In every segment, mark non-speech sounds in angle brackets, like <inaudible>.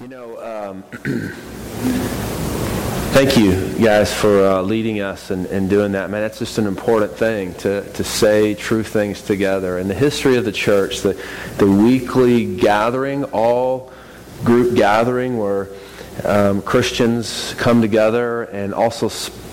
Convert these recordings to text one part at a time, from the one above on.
You know, um, <clears throat> thank you guys for uh, leading us and, and doing that. Man, that's just an important thing to, to say true things together. In the history of the church, the, the weekly gathering, all group gathering where um, Christians come together and also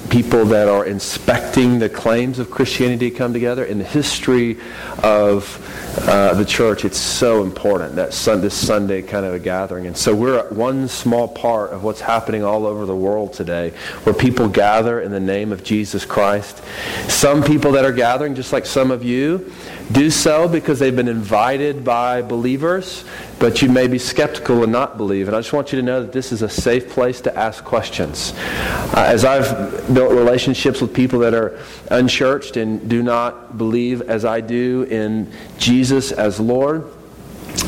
people that are inspecting the claims of Christianity come together. In the history of uh, the church, it's so important that sun, this Sunday kind of a gathering. And so we're one small part of what's happening all over the world today, where people gather in the name of Jesus Christ. Some people that are gathering, just like some of you, do so because they've been invited by believers, but you may be skeptical and not believe. And I just want you to know that this is a safe place to ask questions. Uh, as I've built relationships with people that are unchurched and do not believe as I do in Jesus as Lord,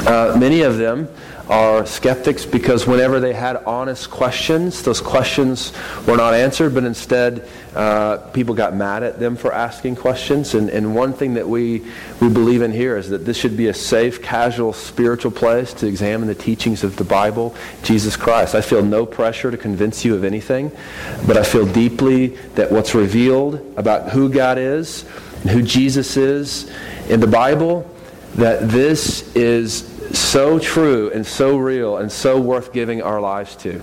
uh, many of them are skeptics because whenever they had honest questions, those questions were not answered, but instead uh, people got mad at them for asking questions. And, and one thing that we, we believe in here is that this should be a safe, casual, spiritual place to examine the teachings of the Bible, Jesus Christ. I feel no pressure to convince you of anything, but I feel deeply that what's revealed about who God is and who Jesus is in the Bible, that this is so true and so real and so worth giving our lives to.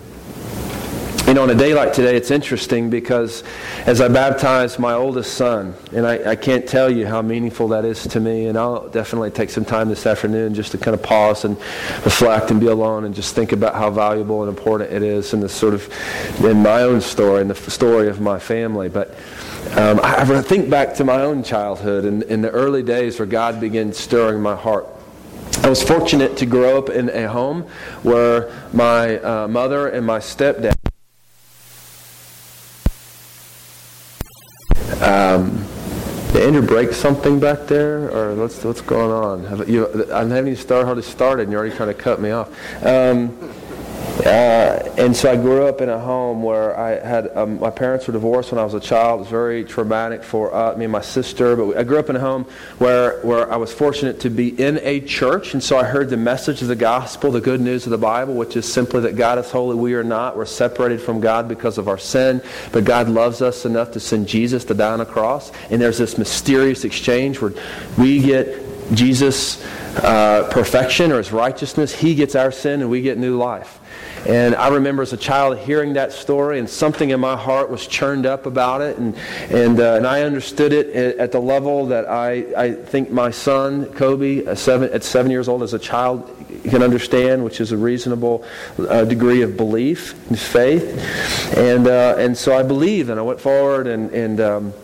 You know, on a day like today, it's interesting because as I baptized my oldest son, and I, I, can't tell you how meaningful that is to me, and I'll definitely take some time this afternoon just to kind of pause and reflect and be alone and just think about how valuable and important it is in the sort of, in my own story, in the story of my family. But um, I, I think back to my own childhood and in the early days where God began stirring my heart I was fortunate to grow up in a home where my uh, mother and my stepdad. Um, did Andrew break something back there, or what's what's going on? Have you, I haven't even started hardly started, and you're already trying to cut me off. Um, uh, and so I grew up in a home where I had um, my parents were divorced when I was a child. It was very traumatic for uh, me and my sister. But I grew up in a home where where I was fortunate to be in a church, and so I heard the message of the gospel, the good news of the Bible, which is simply that God is holy, we are not. We're separated from God because of our sin, but God loves us enough to send Jesus to die on a cross. And there's this mysterious exchange where we get Jesus' uh, perfection or his righteousness, he gets our sin, and we get new life. And I remember as a child hearing that story, and something in my heart was churned up about it. And, and, uh, and I understood it at the level that I, I think my son, Kobe, seven, at seven years old as a child, can understand, which is a reasonable uh, degree of belief and faith. And, uh, and so I believed, and I went forward and, and um,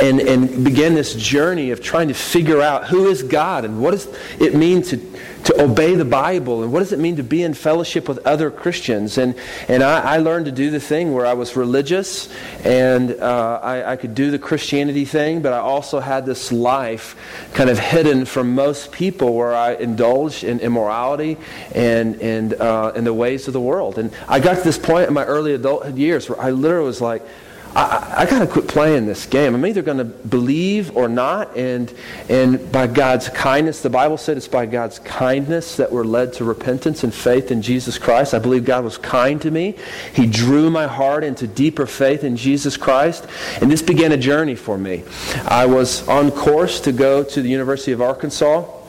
and, and began this journey of trying to figure out who is God and what does it mean to, to obey the Bible and what does it mean to be in fellowship with other Christians. And, and I, I learned to do the thing where I was religious and uh, I, I could do the Christianity thing, but I also had this life kind of hidden from most people where I indulged in immorality and, and uh, in the ways of the world. And I got to this point in my early adulthood years where I literally was like, I, I got to quit playing this game. I'm either going to believe or not. And, and by God's kindness, the Bible said it's by God's kindness that we're led to repentance and faith in Jesus Christ. I believe God was kind to me. He drew my heart into deeper faith in Jesus Christ. And this began a journey for me. I was on course to go to the University of Arkansas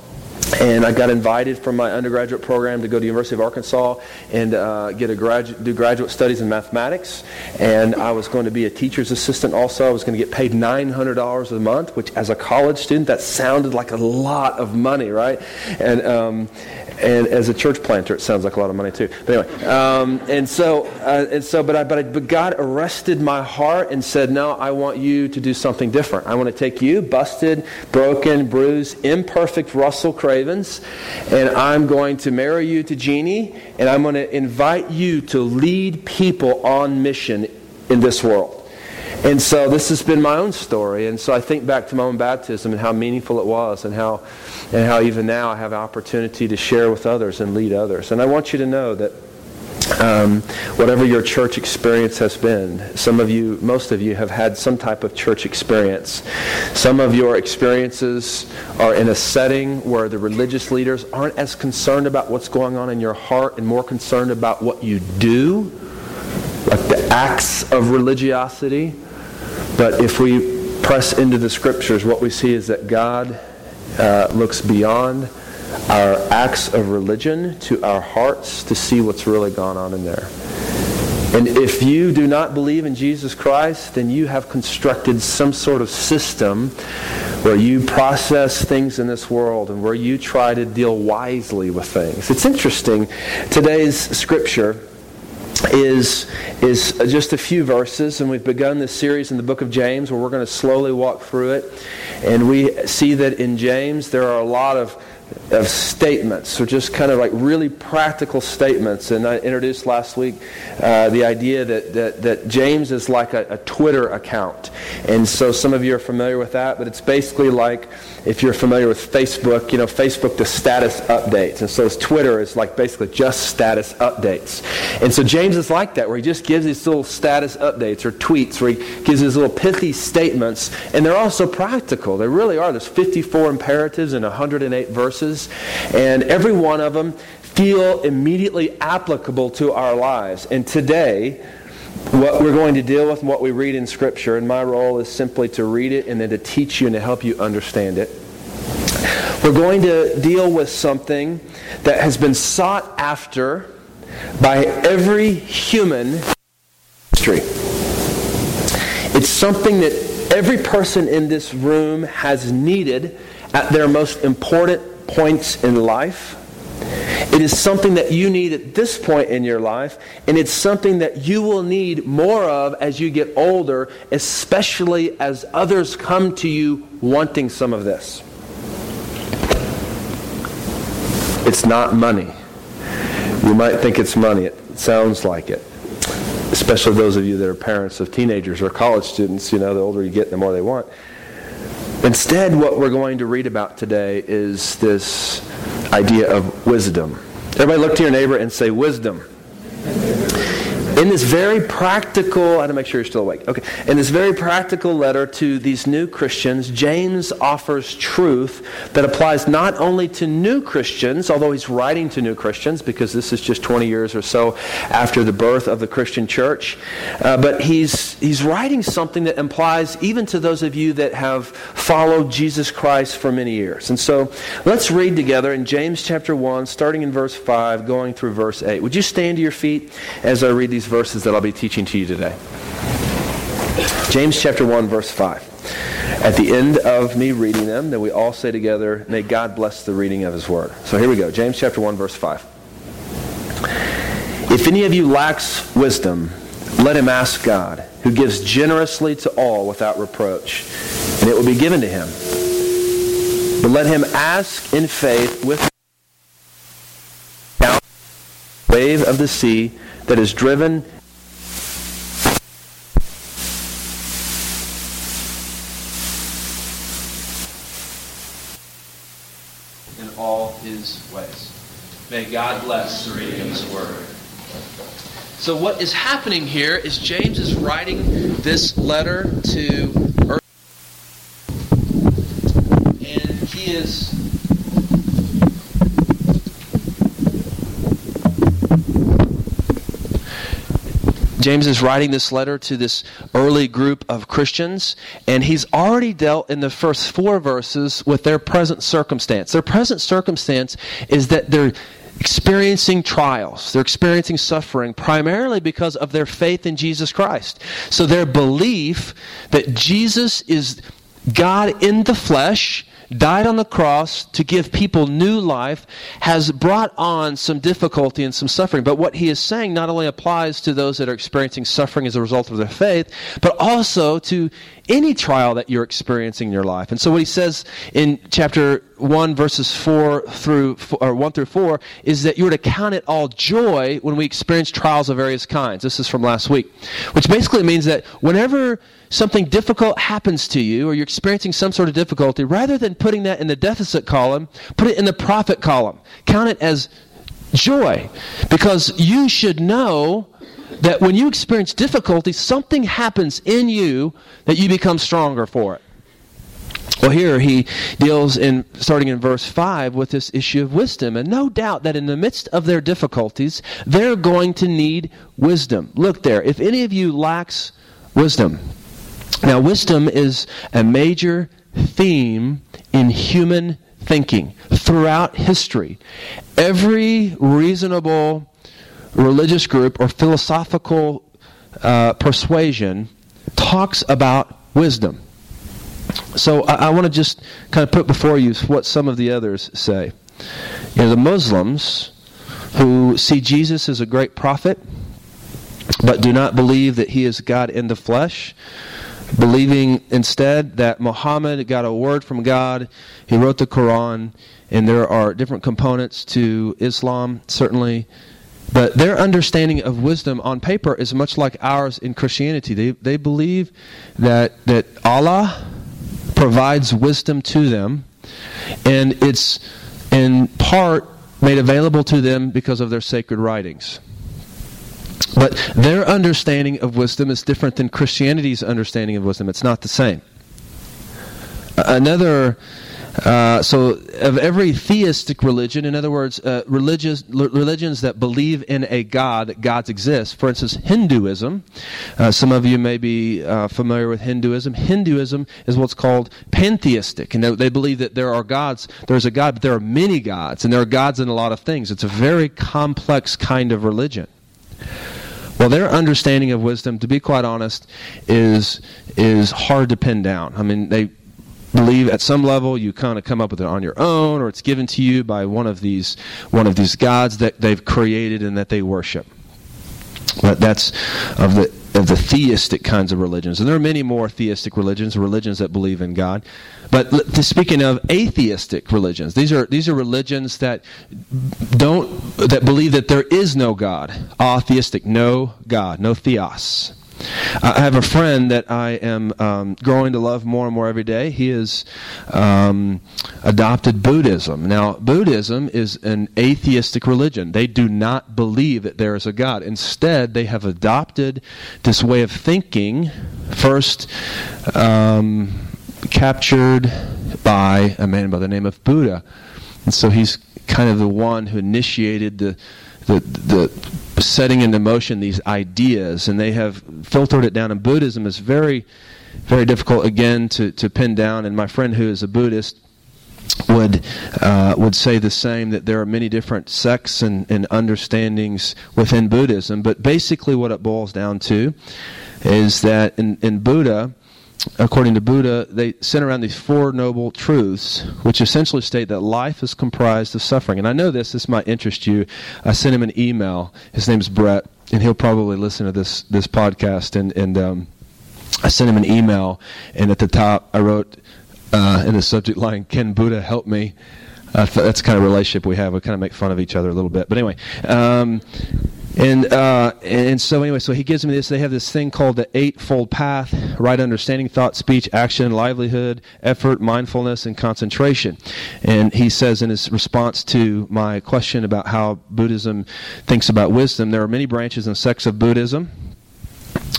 and I got invited from my undergraduate program to go to University of Arkansas and uh, get a gradu- do graduate studies in mathematics. And I was going to be a teacher's assistant also. I was going to get paid $900 a month, which as a college student, that sounded like a lot of money, right? And, um, and as a church planter, it sounds like a lot of money too. But anyway, um, and so, uh, and so, but I, but I, but God arrested my heart and said, "No, I want you to do something different. I want to take you, busted, broken, bruised, imperfect Russell Cravens, and I'm going to marry you to Jeannie, and I'm going to invite you to lead people on mission in this world." And so this has been my own story. And so I think back to my own baptism and how meaningful it was and how, and how even now I have opportunity to share with others and lead others. And I want you to know that um, whatever your church experience has been. Some of you, most of you, have had some type of church experience. Some of your experiences are in a setting where the religious leaders aren't as concerned about what's going on in your heart and more concerned about what you do, like the acts of religiosity. But if we press into the scriptures, what we see is that God uh, looks beyond our acts of religion to our hearts to see what's really gone on in there. And if you do not believe in Jesus Christ, then you have constructed some sort of system where you process things in this world and where you try to deal wisely with things. It's interesting. Today's scripture is, is just a few verses, and we've begun this series in the book of James where we're going to slowly walk through it. And we see that in James there are a lot of of statements, so just kind of like really practical statements. And I introduced last week uh, the idea that, that, that, James is like a, a, Twitter account. And so some of you are familiar with that, but it's basically like if you're familiar with Facebook, you know, Facebook does status updates. And so Twitter is like basically just status updates. And so James is like that, where he just gives these little status updates or tweets, where he gives these little pithy statements. And they're also practical. They really are. There's 54 imperatives and 108 verses. And every one of them feel immediately applicable to our lives. And today, what we're going to deal with and what we read in Scripture, and my role is simply to read it and then to teach you and to help you understand it. We're going to deal with something that has been sought after by every human history. It's something that every person in this room has needed at their most important points in life. It is something that you need at this point in your life, and it's something that you will need more of as you get older, especially as others come to you wanting some of this. It's not money. You might think it's money. It sounds like it. Especially those of you that are parents of teenagers or college students, you know, the older you get, the more they want. Instead, what we're going to read about today is this idea of wisdom. Everybody look to your neighbor and say, wisdom in this very practical, I had to make sure you're still awake. Okay. In this very practical letter to these new Christians, James offers truth that applies not only to new Christians, although he's writing to new Christians because this is just 20 years or so after the birth of the Christian church, uh, but he's, he's writing something that implies even to those of you that have followed Jesus Christ for many years. And so let's read together in James chapter 1, starting in verse 5, going through verse 8. Would you stand to your feet as I read these these verses that I'll be teaching to you today. James chapter 1, verse 5. At the end of me reading them, then we all say together, May God bless the reading of his word. So here we go. James chapter 1, verse 5. If any of you lacks wisdom, let him ask God, who gives generously to all without reproach, and it will be given to him. But let him ask in faith with wave of the sea that is driven in all his ways. May God bless the reading of his word. So, what is happening here is James is writing this letter to earth, and he is James is writing this letter to this early group of Christians, and he's already dealt in the first four verses with their present circumstance. Their present circumstance is that they're experiencing trials. They're experiencing suffering primarily because of their faith in Jesus Christ. So their belief that Jesus is God in the flesh died on the cross to give people new life, has brought on some difficulty and some suffering. But what he is saying not only applies to those that are experiencing suffering as a result of their faith, but also to any trial that you're experiencing in your life. And so what he says in chapter 1 verses 4 through or 1 through 4 is that you're to count it all joy when we experience trials of various kinds. This is from last week. Which basically means that whenever something difficult happens to you or you're experiencing some sort of difficulty, rather than putting that in the deficit column, put it in the profit column. Count it as joy because you should know that when you experience difficulty, something happens in you that you become stronger for it. Well, here he deals in starting in verse 5 with this issue of wisdom. And no doubt that in the midst of their difficulties, they're going to need wisdom. Look there. If any of you lacks wisdom, now wisdom is a major theme in human thinking throughout history. Every reasonable religious group or philosophical uh, persuasion talks about wisdom. So I, I want to just kind of put before you what some of the others say. You know, the Muslims who see Jesus as a great prophet, but do not believe that he is God in the flesh, believing instead that Muhammad got a word from God, he wrote the Quran, and there are different components to Islam, certainly. But their understanding of wisdom on paper is much like ours in Christianity. They, they believe that, that Allah provides wisdom to them, and it's in part made available to them because of their sacred writings. But their understanding of wisdom is different than Christianity's understanding of wisdom. It's not the same. Another uh, so, of every theistic religion, in other words, uh, religious, religions that believe in a God, gods exist, for instance, Hinduism, uh, some of you may be uh, familiar with Hinduism. Hinduism is what's called pantheistic, and they, they believe that there are gods, there's a God, but there are many gods, and there are gods in a lot of things. It's a very complex kind of religion. Well, their understanding of wisdom, to be quite honest, is is hard to pin down. I mean, they believe at some level you kind of come up with it on your own or it's given to you by one of these one of these gods that they've created and that they worship. But that's of the of the theistic kinds of religions. And there are many more theistic religions religions that believe in god. But speaking of atheistic religions these are these are religions that don't that believe that there is no god. Atheistic no god no theos I have a friend that I am um, growing to love more and more every day. He has um, adopted Buddhism. Now, Buddhism is an atheistic religion. They do not believe that there is a God. Instead, they have adopted this way of thinking, first um, captured by a man by the name of Buddha. And so he's kind of the one who initiated the the, the setting into motion these ideas, and they have filtered it down. And Buddhism is very, very difficult again to, to pin down. And my friend who is a Buddhist would uh, would say the same that there are many different sects and, and understandings within Buddhism, but basically what it boils down to is that in, in Buddha, according to Buddha, they center around these four noble truths, which essentially state that life is comprised of suffering. And I know this, this might interest you. I sent him an email. His name's Brett, and he'll probably listen to this, this podcast. And, and um, I sent him an email, and at the top I wrote uh, in the subject line, Can Buddha help me? Uh, that's the kind of relationship we have. We kind of make fun of each other a little bit. But anyway, um, and uh, and so anyway, so he gives me this. They have this thing called the eightfold path: right understanding, thought, speech, action, livelihood, effort, mindfulness, and concentration. And he says in his response to my question about how Buddhism thinks about wisdom, there are many branches and sects of Buddhism.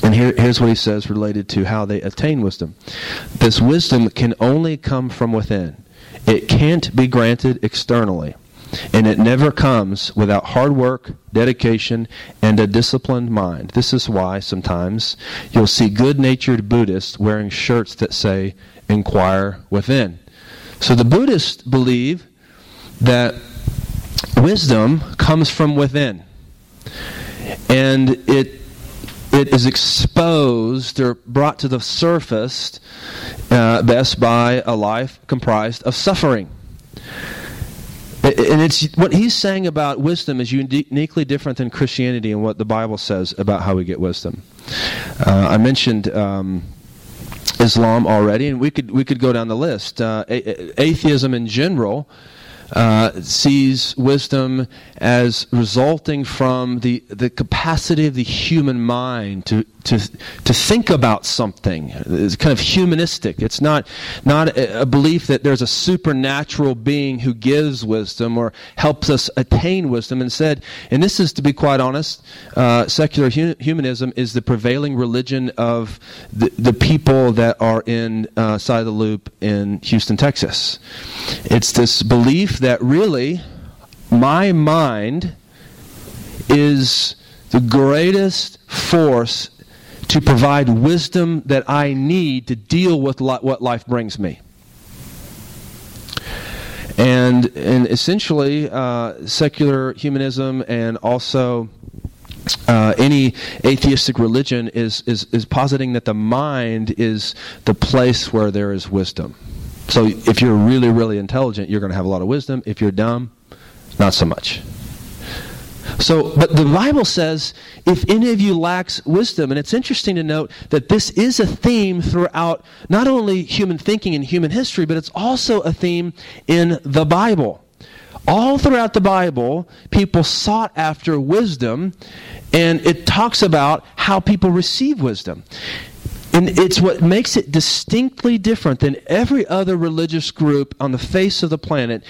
And here, here's what he says related to how they attain wisdom. This wisdom can only come from within. It can't be granted externally. And it never comes without hard work, dedication, and a disciplined mind. This is why sometimes you'll see good natured Buddhists wearing shirts that say, Inquire within. So the Buddhists believe that wisdom comes from within. And it it is exposed or brought to the surface uh, best by a life comprised of suffering. And it's what he's saying about wisdom is uniquely different than Christianity and what the Bible says about how we get wisdom. Uh, I mentioned um, Islam already, and we could we could go down the list. Uh, a- atheism in general uh, sees wisdom as resulting from the, the capacity of the human mind to, to, to think about something. It's kind of humanistic. It's not, not a belief that there's a supernatural being who gives wisdom or helps us attain wisdom. Instead, and this is to be quite honest, uh, secular hu- humanism is the prevailing religion of the, the people that are in uh, side of the loop in Houston, Texas. It's this belief that really my mind is the greatest force to provide wisdom that I need to deal with what life brings me. And, and essentially, uh, secular humanism and also uh, any atheistic religion is, is, is positing that the mind is the place where there is wisdom. So if you're really, really intelligent, you're going to have a lot of wisdom. If you're dumb, not so much. So, but the Bible says, if any of you lacks wisdom, and it's interesting to note that this is a theme throughout not only human thinking and human history, but it's also a theme in the Bible. All throughout the Bible, people sought after wisdom, and it talks about how people receive wisdom. And it's what makes it distinctly different than every other religious group on the face of the planet.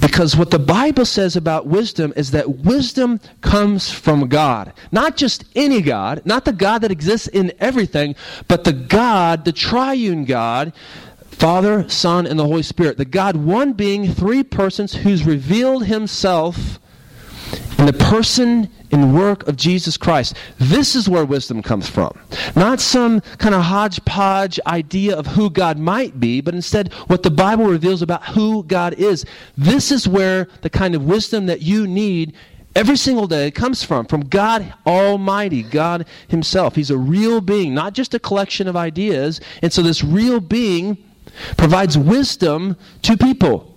Because what the Bible says about wisdom is that wisdom comes from God. Not just any God, not the God that exists in everything, but the God, the triune God, Father, Son, and the Holy Spirit. The God, one being, three persons, who's revealed himself in the person and work of Jesus Christ. This is where wisdom comes from. Not some kind of hodgepodge idea of who God might be, but instead what the Bible reveals about who God is. This is where the kind of wisdom that you need every single day comes from from God Almighty, God Himself. He's a real being, not just a collection of ideas. And so this real being provides wisdom to people.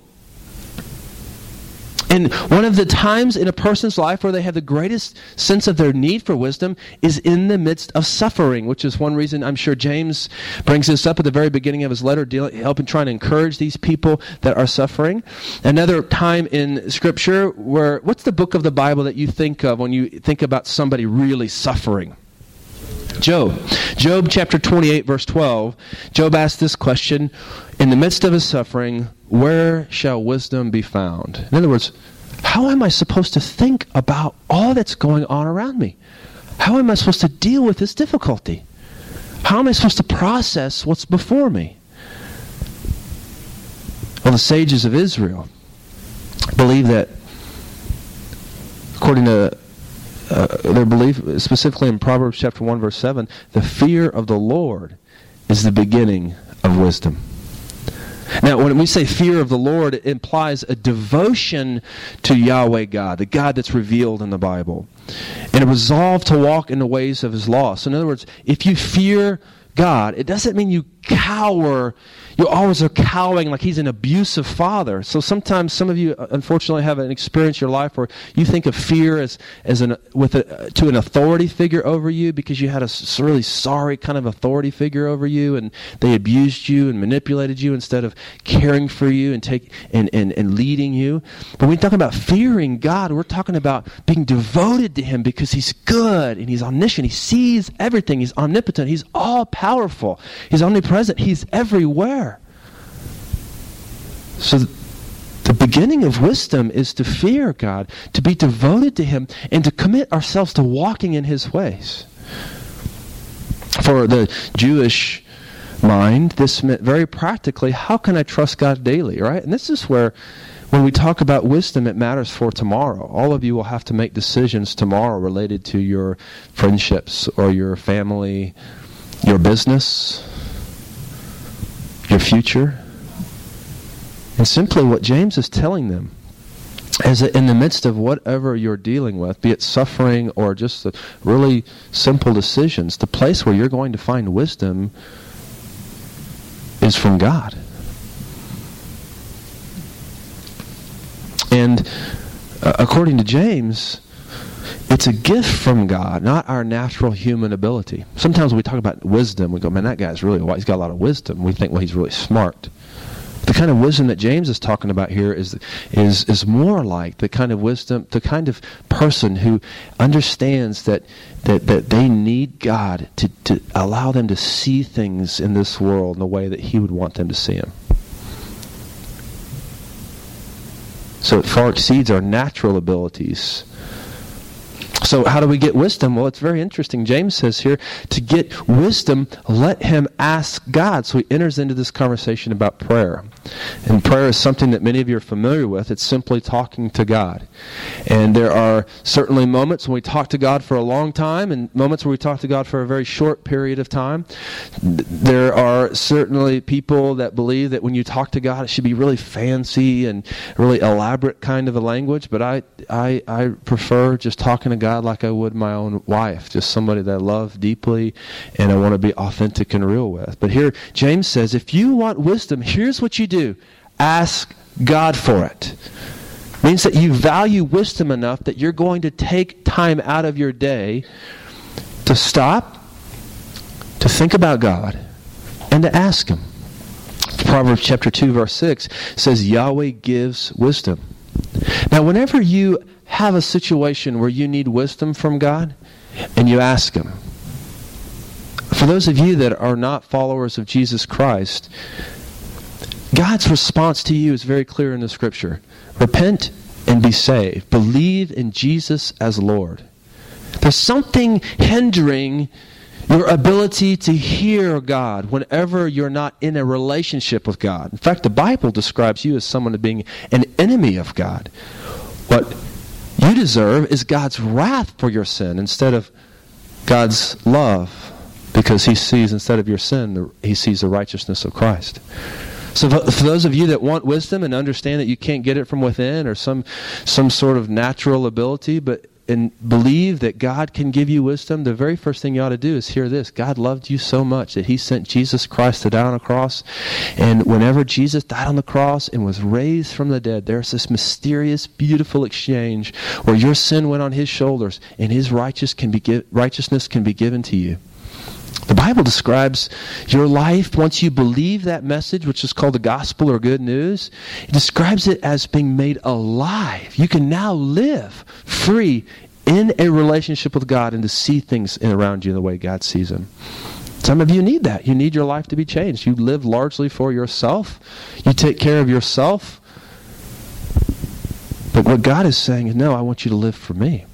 And one of the times in a person's life where they have the greatest sense of their need for wisdom is in the midst of suffering, which is one reason I'm sure James brings this up at the very beginning of his letter, dealing, helping trying to encourage these people that are suffering. Another time in Scripture where, what's the book of the Bible that you think of when you think about somebody really suffering? Job. Job chapter 28, verse 12. Job asked this question In the midst of his suffering, where shall wisdom be found? In other words, how am I supposed to think about all that's going on around me? How am I supposed to deal with this difficulty? How am I supposed to process what's before me? Well, the sages of Israel believe that, according to uh, their belief, specifically in Proverbs chapter 1, verse 7, the fear of the Lord is the beginning of wisdom. Now, when we say fear of the Lord, it implies a devotion to Yahweh God, the God that's revealed in the Bible, and a resolve to walk in the ways of His law. So, in other words, if you fear God, it doesn't mean you cower you always are cowering like he's an abusive father. So sometimes some of you, uh, unfortunately, have an experience in your life where you think of fear as, as an, with a, to an authority figure over you because you had a really sorry kind of authority figure over you and they abused you and manipulated you instead of caring for you and, take, and, and, and leading you. But when we talk about fearing God, we're talking about being devoted to him because he's good and he's omniscient. He sees everything. He's omnipotent. He's all powerful. He's omnipresent. He's everywhere. So the beginning of wisdom is to fear God, to be devoted to Him, and to commit ourselves to walking in His ways. For the Jewish mind, this meant very practically, how can I trust God daily, right? And this is where, when we talk about wisdom, it matters for tomorrow. All of you will have to make decisions tomorrow related to your friendships or your family, your business, your future. And simply what James is telling them is that in the midst of whatever you're dealing with, be it suffering or just the really simple decisions, the place where you're going to find wisdom is from God. And uh, according to James, it's a gift from God, not our natural human ability. Sometimes we talk about wisdom, we go, man, that guy's really wise. He's got a lot of wisdom. We think, well, he's really smart. The kind of wisdom that James is talking about here is, is, is more like the kind of wisdom, the kind of person who understands that, that, that they need God to, to allow them to see things in this world in the way that He would want them to see them. So it far exceeds our natural abilities so, how do we get wisdom? Well, it's very interesting. James says here to get wisdom, let him ask God. So, he enters into this conversation about prayer. And prayer is something that many of you are familiar with. It's simply talking to God. And there are certainly moments when we talk to God for a long time and moments where we talk to God for a very short period of time. There are certainly people that believe that when you talk to God, it should be really fancy and really elaborate kind of a language. But I, I, I prefer just talking to God God like I would my own wife, just somebody that I love deeply and I want to be authentic and real with. But here, James says, if you want wisdom, here's what you do ask God for it. Means that you value wisdom enough that you're going to take time out of your day to stop, to think about God, and to ask Him. Proverbs chapter 2, verse 6 says, Yahweh gives wisdom. Now, whenever you have a situation where you need wisdom from God and you ask Him. For those of you that are not followers of Jesus Christ, God's response to you is very clear in the Scripture repent and be saved, believe in Jesus as Lord. There's something hindering your ability to hear God whenever you're not in a relationship with God. In fact, the Bible describes you as someone being an enemy of God. What you deserve is God's wrath for your sin instead of God's love because he sees instead of your sin he sees the righteousness of Christ. So for those of you that want wisdom and understand that you can't get it from within or some some sort of natural ability but and believe that God can give you wisdom, the very first thing you ought to do is hear this. God loved you so much that he sent Jesus Christ to die on a cross. And whenever Jesus died on the cross and was raised from the dead, there's this mysterious, beautiful exchange where your sin went on his shoulders and his righteous can be righteousness can be given to you. Bible describes your life once you believe that message, which is called the gospel or good news. It describes it as being made alive. You can now live free in a relationship with God and to see things around you the way God sees them. Some of you need that. You need your life to be changed. You live largely for yourself. You take care of yourself. But what God is saying is, no, I want you to live for me.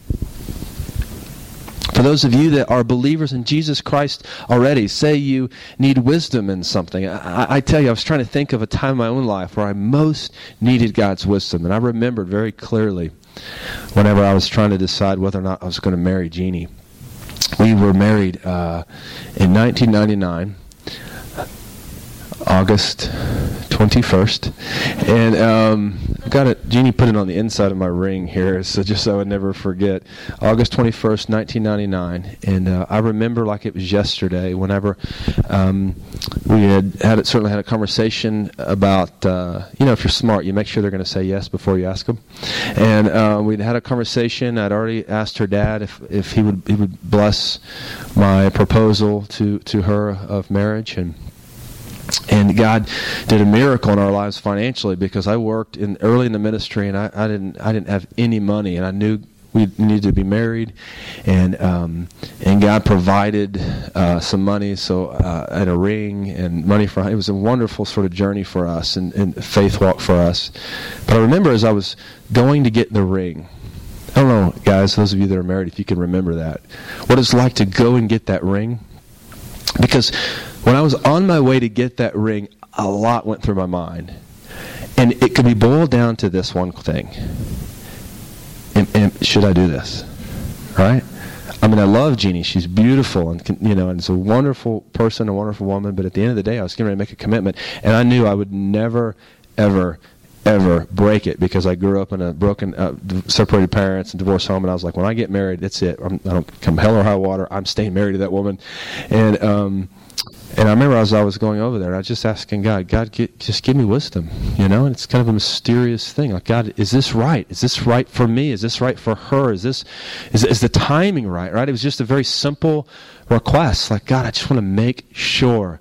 For those of you that are believers in Jesus Christ already, say you need wisdom in something. I, I, tell you, I was trying to think of a time in my own life where I most needed God's wisdom. And I remembered very clearly whenever I was trying to decide whether or not I was going to marry Jeannie. We were married uh, in 1999. August 21st. And um, got it, Jeannie put it on the inside of my ring here, so just so I would never forget. August 21st, 1999. And uh, I remember like it was yesterday whenever um, we had, had it, certainly had a conversation about, uh, you know, if you're smart, you make sure they're going to say yes before you ask them. And uh, we'd had a conversation. I'd already asked her dad if, if he would he would bless my proposal to, to her of marriage. And and God did a miracle in our lives financially because I worked in early in the ministry and I, I didn't I didn't have any money and I knew we needed to be married, and um, and God provided uh, some money, so uh, and a ring and money for it was a wonderful sort of journey for us and, and faith walk for us. But I remember as I was going to get the ring. I don't know, guys, those of you that are married, if you can remember that, what it's like to go and get that ring, because when I was on my way to get that ring, a lot went through my mind. And it could be boiled down to this one thing. Should I do this? Right? I mean, I love Jeannie. She's beautiful, and you know, and it's a wonderful person, a wonderful woman. But at the end of the day, I was getting ready to make a commitment, and I knew I would never, ever, ever break it because I grew up in a broken, uh, separated parents and divorced home, and I was like, when I get married, that's it. I'm, I do not come hell or high water. I'm staying married to that woman, and um, and I remember as I was going over there, I was just asking God, God, get, just give me wisdom, you know. And it's kind of a mysterious thing. Like, God, is this right? Is this right for me? Is this right for her? Is this, is, is the timing right? Right? It was just a very simple request. Like, God, I just want to make sure.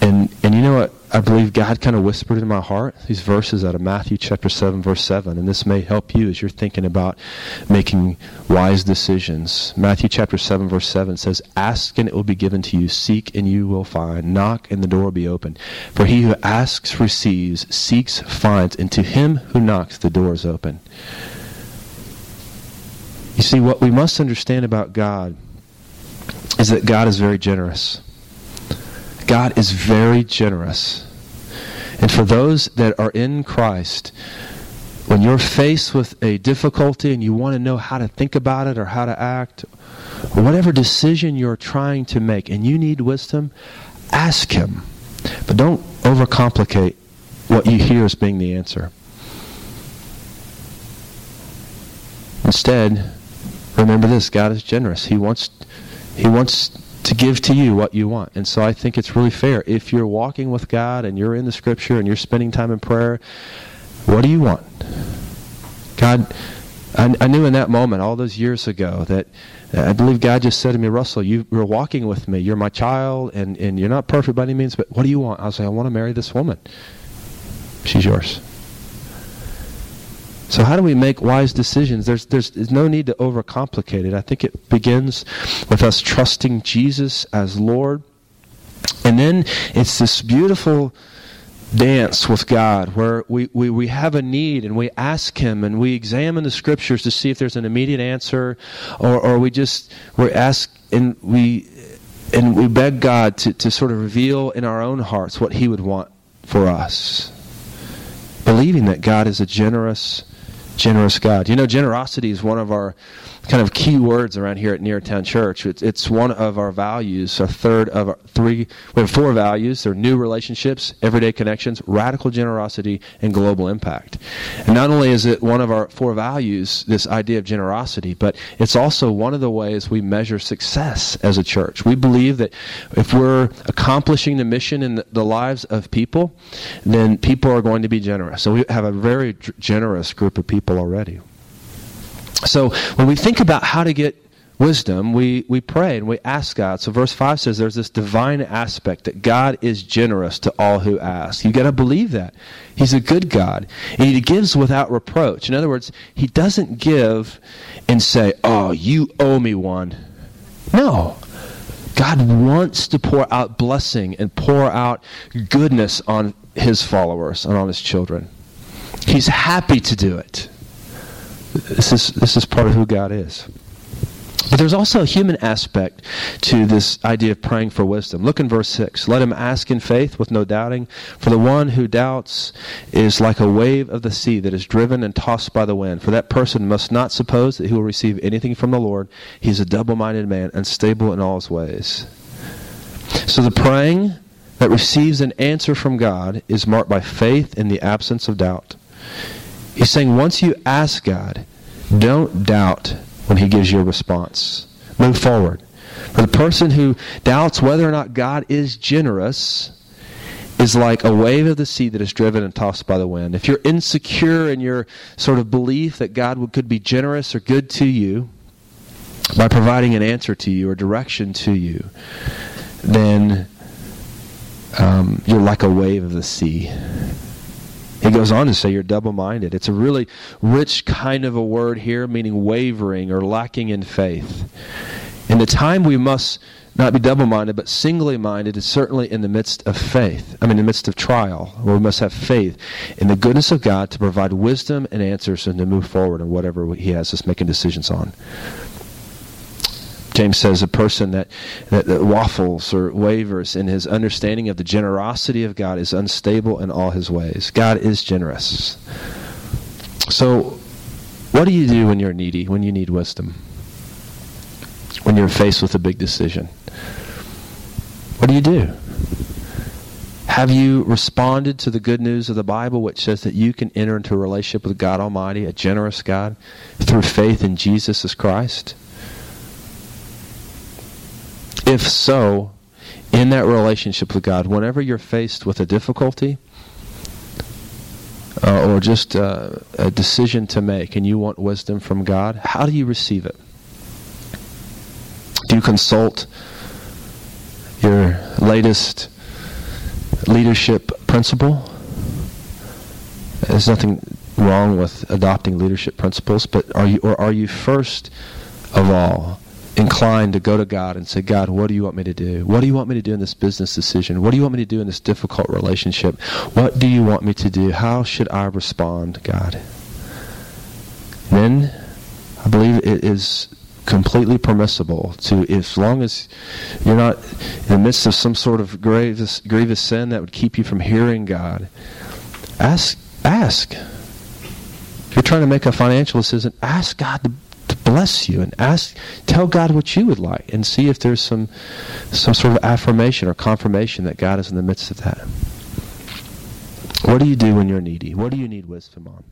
And and you know what? I believe God kind of whispered in my heart these verses out of Matthew chapter 7, verse 7. And this may help you as you're thinking about making wise decisions. Matthew chapter 7, verse 7 says, Ask and it will be given to you. Seek and you will find. Knock and the door will be opened. For he who asks receives, seeks finds, and to him who knocks the door is open. You see, what we must understand about God is that God is very generous. God is very generous. And for those that are in Christ, when you're faced with a difficulty and you want to know how to think about it or how to act, whatever decision you're trying to make, and you need wisdom, ask Him. But don't overcomplicate what you hear as being the answer. Instead, remember this God is generous. He wants, he wants to give to you what you want. And so I think it's really fair. If you're walking with God and you're in the Scripture and you're spending time in prayer, what do you want? God, I, I knew in that moment, all those years ago, that I believe God just said to me, Russell, you, you're walking with me. You're my child, and, and you're not perfect by any means, but what do you want? I was like, I want to marry this woman. She's yours. So how do we make wise decisions? There's, there's, there's no need to overcomplicate it. I think it begins with us trusting Jesus as Lord. And then it's this beautiful dance with God where we, we, we have a need and we ask Him and we examine the scriptures to see if there's an immediate answer or, or we just we ask and we and we beg God to, to sort of reveal in our own hearts what He would want for us. Believing that God is a generous generous God. You know, generosity is one of our kind of key words around here at Neartown Church. It's, it's one of our values, a third of our three. We have four values. They're new relationships, everyday connections, radical generosity, and global impact. And not only is it one of our four values, this idea of generosity, but it's also one of the ways we measure success as a church. We believe that if we're accomplishing the mission in the, the lives of people, then people are going to be generous. So we have a very generous group of people already. So when we think about how to get wisdom, we, we pray and we ask God. So verse 5 says there's this divine aspect that God is generous to all who ask. You've got to believe that. He's a good God. And he gives without reproach. In other words, he doesn't give and say, oh, you owe me one. No. God wants to pour out blessing and pour out goodness on his followers and on his children. He's happy to do it. This is, this is part of who God is. But there's also a human aspect to this idea of praying for wisdom. Look in verse 6. Let him ask in faith with no doubting, for the one who doubts is like a wave of the sea that is driven and tossed by the wind. For that person must not suppose that he will receive anything from the Lord. He is a double minded man, unstable in all his ways. So the praying that receives an answer from God is marked by faith in the absence of doubt. He's saying once you ask God, don't doubt when he gives you a response. Move forward. For the person who doubts whether or not God is generous is like a wave of the sea that is driven and tossed by the wind. If you're insecure in your sort of belief that God could be generous or good to you by providing an answer to you or direction to you, then um, you're like a wave of the sea. He goes on to say you're double minded. It's a really rich kind of a word here, meaning wavering or lacking in faith. In the time we must not be double minded, but singly minded is certainly in the midst of faith. I mean, in the midst of trial, where we must have faith in the goodness of God to provide wisdom and answers and to move forward in whatever He has us making decisions on. James says a person that, that, that, waffles or wavers in his understanding of the generosity of God is unstable in all his ways. God is generous. So, what do you do when you're needy, when you need wisdom? When you're faced with a big decision? What do you do? Have you responded to the good news of the Bible, which says that you can enter into a relationship with God Almighty, a generous God, through faith in Jesus as Christ? If so, in that relationship with God, whenever you're faced with a difficulty uh, or just uh, a decision to make and you want wisdom from God, how do you receive it? Do you consult your latest leadership principle. There's nothing wrong with adopting leadership principles, but are you or are you first of all inclined to go to God and say, God, what do you want me to do? What do you want me to do in this business decision? What do you want me to do in this difficult relationship? What do you want me to do? How should I respond, God? Then I believe it is completely permissible to, as long as you're not in the midst of some sort of grievous, grievous sin that would keep you from hearing God, ask, ask. If you're trying to make a financial decision, ask God to, to bless you and ask, tell God what you would like and see if there's some, some sort of affirmation or confirmation that God is in the midst of that. What do you do when you're needy? What do you need wisdom on?